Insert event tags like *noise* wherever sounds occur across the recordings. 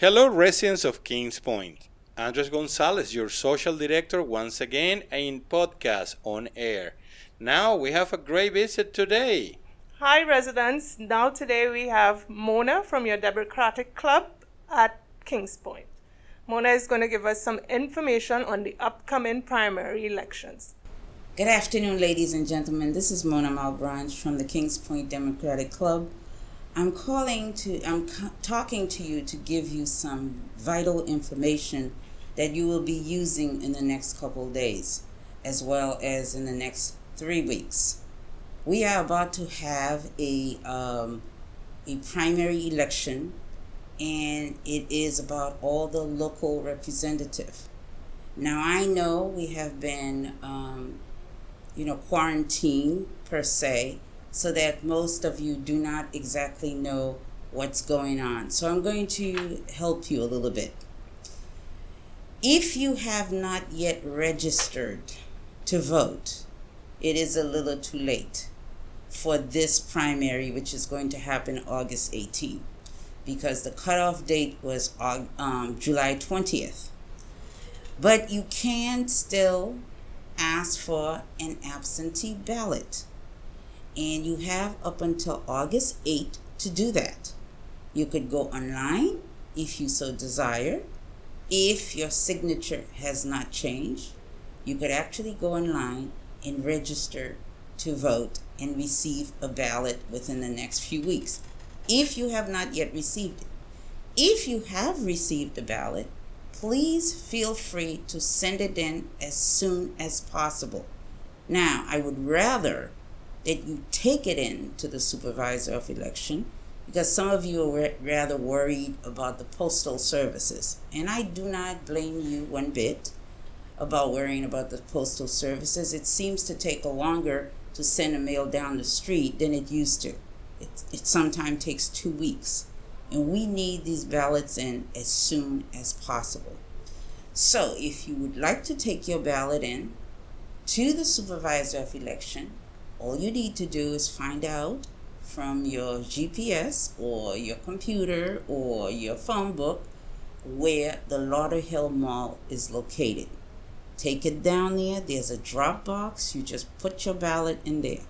Hello, residents of Kings Point. Andres Gonzalez, your social director, once again in podcast on air. Now we have a great visit today. Hi, residents. Now, today we have Mona from your Democratic Club at Kings Point. Mona is going to give us some information on the upcoming primary elections. Good afternoon, ladies and gentlemen. This is Mona Malbranche from the Kings Point Democratic Club. I'm calling to, I'm talking to you to give you some vital information that you will be using in the next couple days, as well as in the next three weeks. We are about to have a, um, a primary election and it is about all the local representative. Now I know we have been, um, you know, quarantined per se, so that most of you do not exactly know what's going on. So I'm going to help you a little bit. If you have not yet registered to vote, it is a little too late for this primary, which is going to happen August 18th because the cutoff date was um, July 20th. But you can still ask for an absentee ballot. And you have up until August 8th to do that. You could go online if you so desire. If your signature has not changed, you could actually go online and register to vote and receive a ballot within the next few weeks if you have not yet received it. If you have received a ballot, please feel free to send it in as soon as possible. Now, I would rather that you take it in to the supervisor of election because some of you are rather worried about the postal services. And I do not blame you one bit about worrying about the postal services. It seems to take longer to send a mail down the street than it used to. It, it sometimes takes two weeks. And we need these ballots in as soon as possible. So if you would like to take your ballot in to the supervisor of election, all you need to do is find out from your GPS or your computer or your phone book where the Lauderhill Mall is located. Take it down there. There's a drop box. You just put your ballot in there.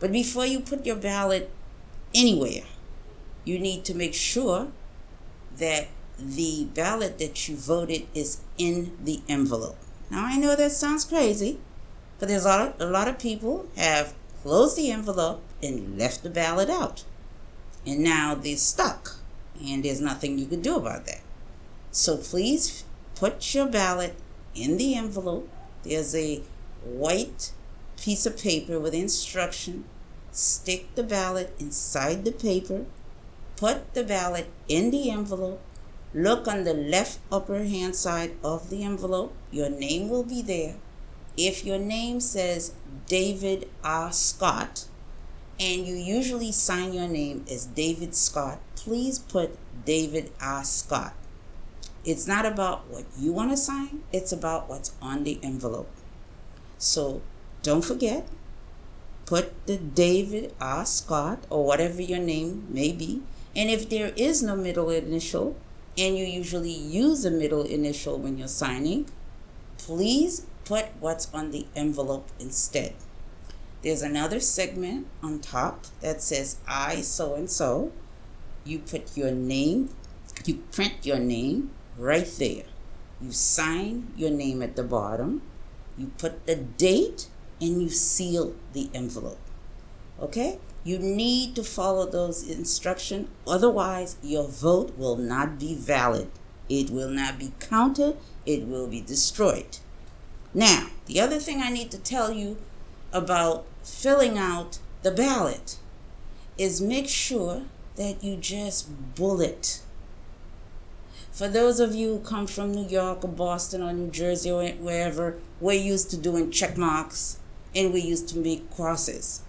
But before you put your ballot anywhere, you need to make sure that the ballot that you voted is in the envelope. Now I know that sounds crazy, but there's a lot of, a lot of people have closed the envelope and left the ballot out. And now they're stuck, and there's nothing you can do about that. So please put your ballot in the envelope. There's a white piece of paper with instruction stick the ballot inside the paper, put the ballot in the envelope, look on the left upper hand side of the envelope, your name will be there. If your name says David R. Scott, and you usually sign your name as David Scott, please put David R. Scott. It's not about what you want to sign, it's about what's on the envelope. So don't forget, put the David R. Scott or whatever your name may be. And if there is no middle initial, and you usually use a middle initial when you're signing, please put what's on the envelope instead. There's another segment on top that says I so and so. You put your name, you print your name right there. You sign your name at the bottom. You put the date and you seal the envelope. Okay? You need to follow those instructions, otherwise, your vote will not be valid. It will not be counted, it will be destroyed. Now, the other thing I need to tell you about filling out the ballot is make sure that you just bullet. For those of you who come from New York or Boston or New Jersey or wherever, we're used to doing check marks and we used to make crosses.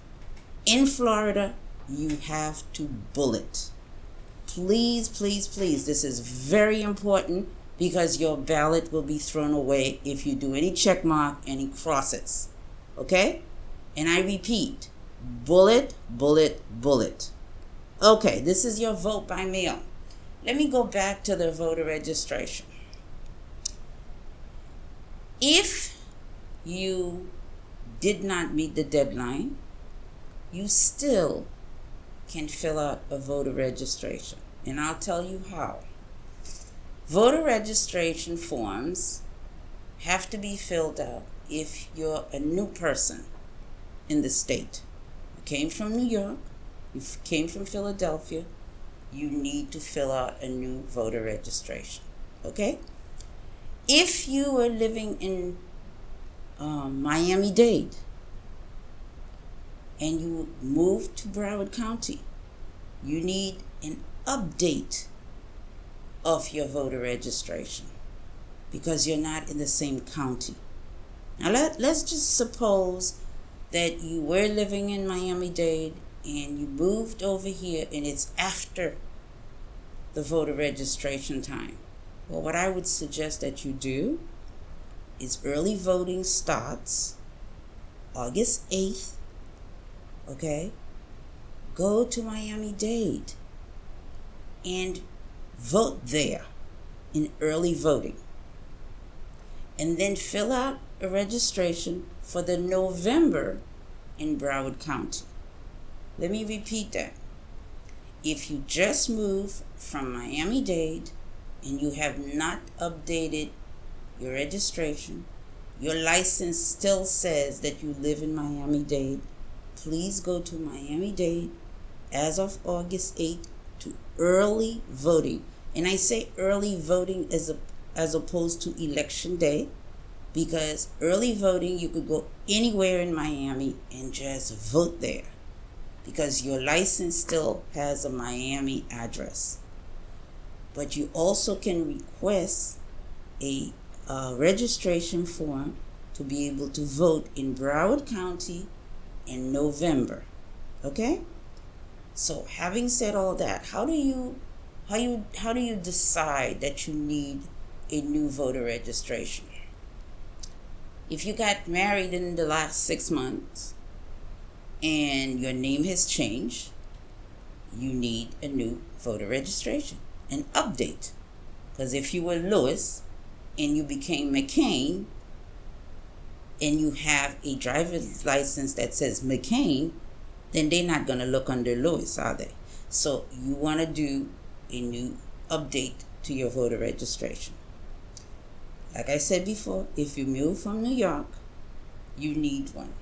In Florida, you have to bullet. Please, please, please, this is very important because your ballot will be thrown away if you do any check mark, any crosses. Okay? And I repeat bullet, bullet, bullet. Okay, this is your vote by mail. let me go back to the voter registration. If you did not meet the deadline, you still can fill out a voter registration. And I'll tell you how. Voter registration forms have to be filled out if you're a new person in the state. You came from New York, you came from Philadelphia, you need to fill out a new voter registration. Okay? If you were living in um, Miami Dade and you moved to Broward County, you need an update of your voter registration because you're not in the same county. Now, let, let's just suppose that you were living in Miami Dade and you moved over here and it's after the voter registration time. Well, what I would suggest that you do is early voting starts August 8th. Okay? Go to Miami Dade and vote there in early voting. And then fill out a registration for the November in Broward County. Let me repeat that. If you just moved from Miami Dade and you have not updated your registration, your license still says that you live in Miami Dade, please go to Miami Dade as of August 8th to early voting. And I say early voting as, a, as opposed to election day because early voting, you could go anywhere in Miami and just vote there because your license still has a Miami address. But you also can request a uh, registration form to be able to vote in Broward County in November. Okay? So having said all that, how do you how you how do you decide that you need a new voter registration? If you got married in the last six months and your name has changed, you need a new voter registration, an update. Because if you were Lewis and you became McCain and you have a driver's license that says McCain, then they're not going to look under Lewis, are they? So you want to do a new update to your voter registration. Like I said before, if you move from New York, you need one.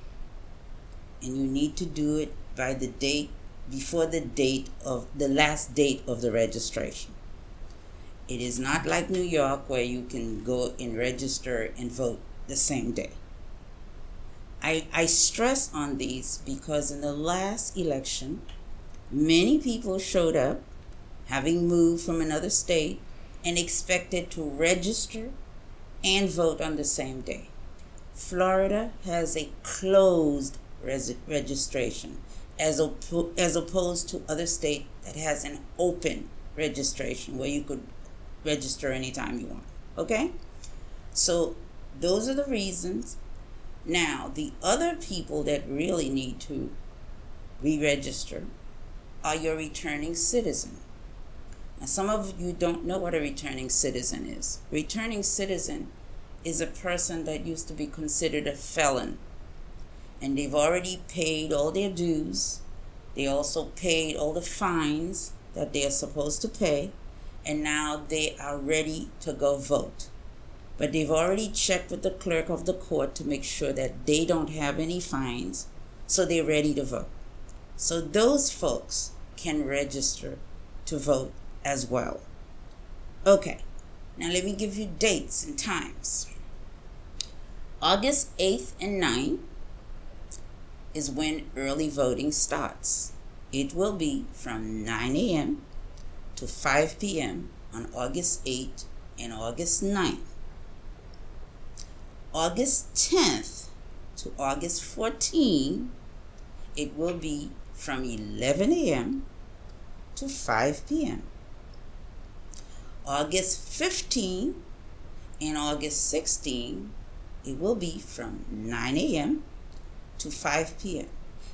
And you need to do it by the date before the date of the last date of the registration. It is not like New York where you can go and register and vote the same day. I, I stress on these because in the last election, many people showed up having moved from another state and expected to register and vote on the same day. Florida has a closed res- registration as, op- as opposed to other state that has an open registration where you could register anytime you want. Okay? So those are the reasons. Now, the other people that really need to re register are your returning citizen. Now, some of you don't know what a returning citizen is. Returning citizen is a person that used to be considered a felon and they've already paid all their dues. They also paid all the fines that they are supposed to pay and now they are ready to go vote. But they've already checked with the clerk of the court to make sure that they don't have any fines, so they're ready to vote. So those folks can register to vote as well. Okay, now let me give you dates and times. August 8th and 9th is when early voting starts. It will be from 9 a.m to 5 p.m. on August 8th and August 9th. August 10th to August 14th, it will be from 11 a.m. to 5 p.m. August 15th and August 16th, it will be from 9 a.m. to 5 p.m.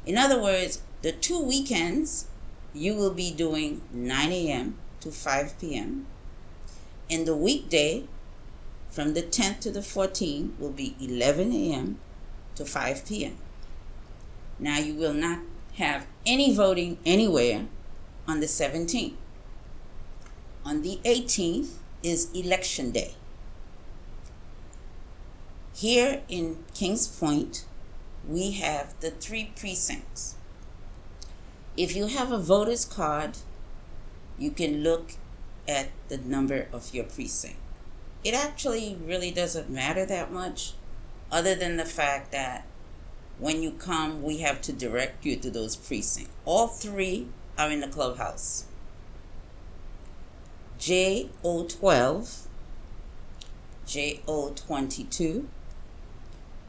In other words, the two weekends you will be doing 9 a.m. to 5 p.m. And the weekday from the 10th to the 14th will be 11 a.m. to 5 p.m. Now, you will not have any voting anywhere on the 17th. On the 18th is election day. Here in Kings Point, we have the three precincts. If you have a voter's card, you can look at the number of your precinct. It actually really doesn't matter that much, other than the fact that when you come, we have to direct you to those precincts. All three are in the clubhouse. JO12, JO22,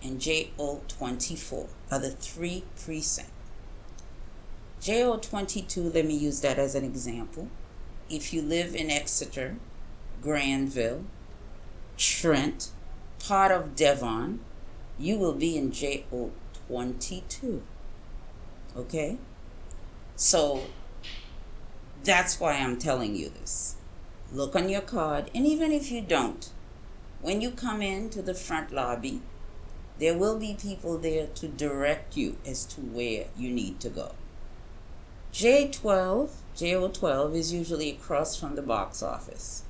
and JO24 are the three precincts. JO22, let me use that as an example. If you live in Exeter, Granville, Trent, part of Devon, you will be in JO22. Okay? So that's why I'm telling you this. Look on your card, and even if you don't, when you come into the front lobby, there will be people there to direct you as to where you need to go. J12, JO12 is usually across from the box office.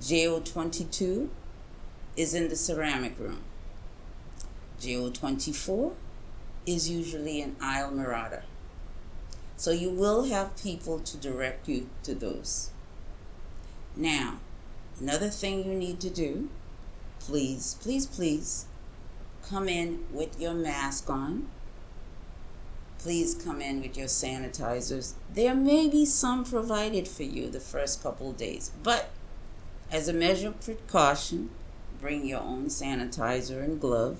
JO22 is in the ceramic room. JO24 is usually in Islamorada. So you will have people to direct you to those. Now, another thing you need to do, please, please, please, come in with your mask on. Please come in with your sanitizers. There may be some provided for you the first couple days, but as a measure of precaution, bring your own sanitizer and glove.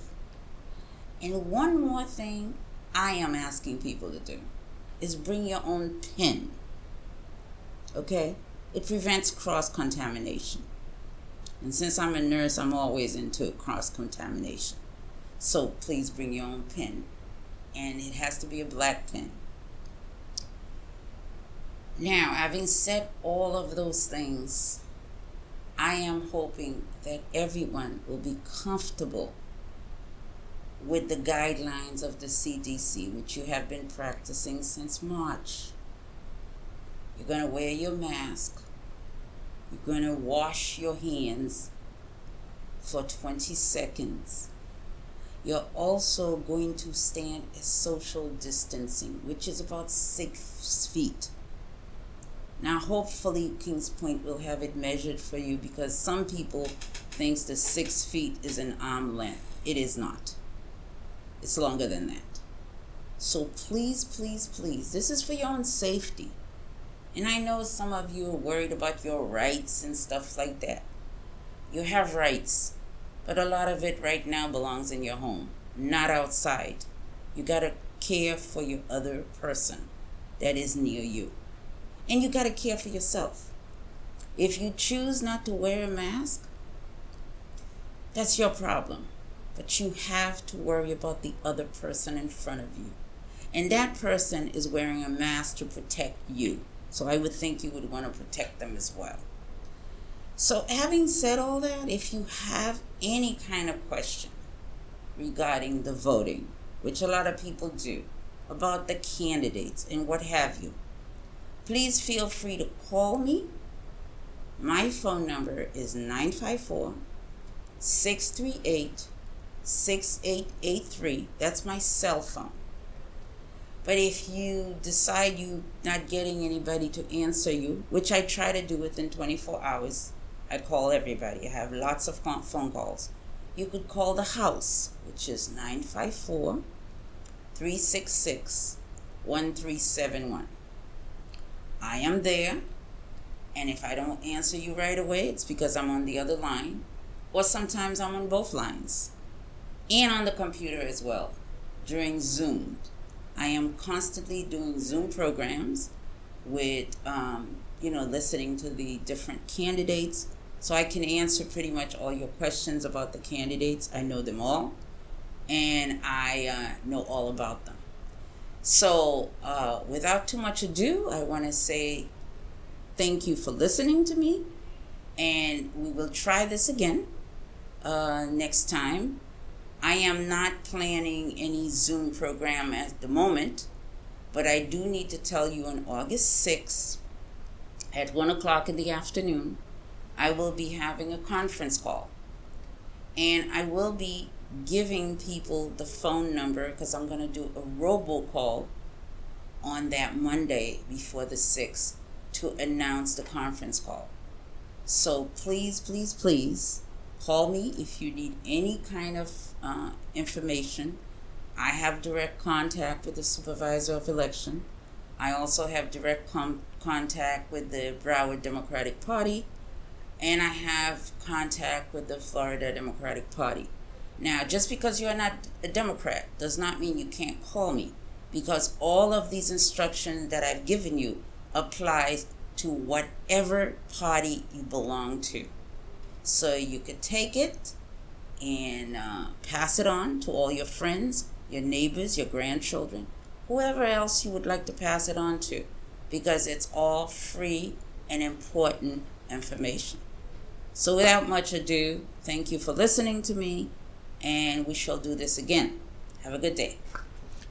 And one more thing I am asking people to do is bring your own pen. Okay? It prevents cross contamination. And since I'm a nurse, I'm always into cross contamination. So please bring your own pen. And it has to be a black pen. Now, having said all of those things, I am hoping that everyone will be comfortable with the guidelines of the CDC, which you have been practicing since March. You're going to wear your mask. You're going to wash your hands for 20 seconds. You're also going to stand a social distancing, which is about six feet. Now, hopefully, Kings Point will have it measured for you because some people thinks the six feet is an arm length. It is not. It's longer than that. So please, please, please, this is for your own safety. And I know some of you are worried about your rights and stuff like that. You have rights, but a lot of it right now belongs in your home, not outside. You got to care for your other person that is near you. And you got to care for yourself. If you choose not to wear a mask, that's your problem. But you have to worry about the other person in front of you. And that person is wearing a mask to protect you. So I would think you would want to protect them as well. So, having said all that, if you have any kind of question regarding the voting, which a lot of people do, about the candidates and what have you, please feel free to call me. My phone number is 954 638 6883. That's my cell phone. But if you decide you're not getting anybody to answer you, which I try to do within 24 hours, I call everybody. I have lots of phone calls. You could call the house, which is 954 366 1371. I am there, and if I don't answer you right away, it's because I'm on the other line, or sometimes I'm on both lines and on the computer as well during Zoom. I am constantly doing Zoom programs with, um, you know, listening to the different candidates. So I can answer pretty much all your questions about the candidates. I know them all, and I uh, know all about them. So, uh, without too much ado, I want to say thank you for listening to me, and we will try this again uh, next time. I am not planning any Zoom program at the moment, but I do need to tell you on August 6th at 1 o'clock in the afternoon, I will be having a conference call. And I will be giving people the phone number because I'm going to do a robocall on that Monday before the 6th to announce the conference call. So please, please, please call me if you need any kind of uh, information. I have direct contact with the supervisor of election. I also have direct com- contact with the Broward Democratic Party, and I have contact with the Florida Democratic Party. Now, just because you're not a Democrat does not mean you can't call me, because all of these instructions that I've given you applies to whatever party you belong to. So you could take it and uh, pass it on to all your friends, your neighbors, your grandchildren, whoever else you would like to pass it on to, because it's all free and important information. So, without much ado, thank you for listening to me, and we shall do this again. Have a good day.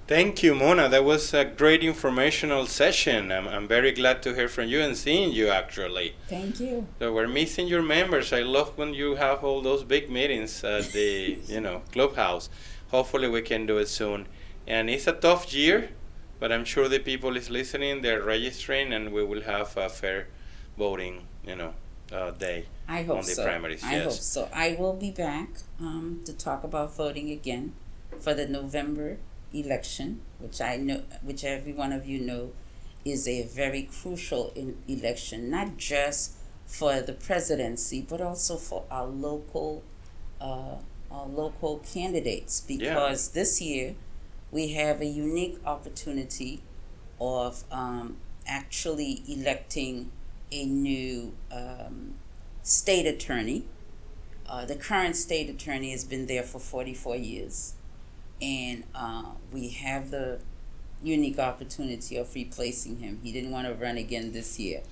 Thank you, Mona. That was a great informational session. I'm, I'm very glad to hear from you and seeing you actually. Thank you. So we're missing your members. I love when you have all those big meetings at the *laughs* you know clubhouse. Hopefully we can do it soon. And it's a tough year, but I'm sure the people is listening. They're registering, and we will have a fair voting. You know, uh, day I hope on the so. primaries. I yes. hope so. I will be back um, to talk about voting again for the November election, which I know, which every one of you know, is a very crucial in election, not just for the presidency, but also for our local, uh, our local candidates. Because this year we have a unique opportunity of um, actually electing a new um, state attorney. Uh, the current state attorney has been there for 44 years, and uh, we have the unique opportunity of replacing him. He didn't want to run again this year.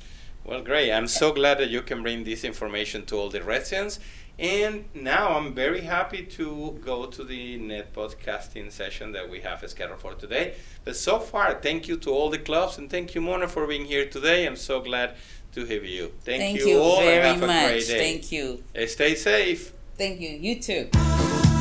Well, great. I'm so glad that you can bring this information to all the residents. And now I'm very happy to go to the net podcasting session that we have scheduled for today. But so far, thank you to all the clubs and thank you, Mona, for being here today. I'm so glad to have you. Thank, Thank you, you all very and have much. a great day. Thank you. Stay safe. Thank you. You too.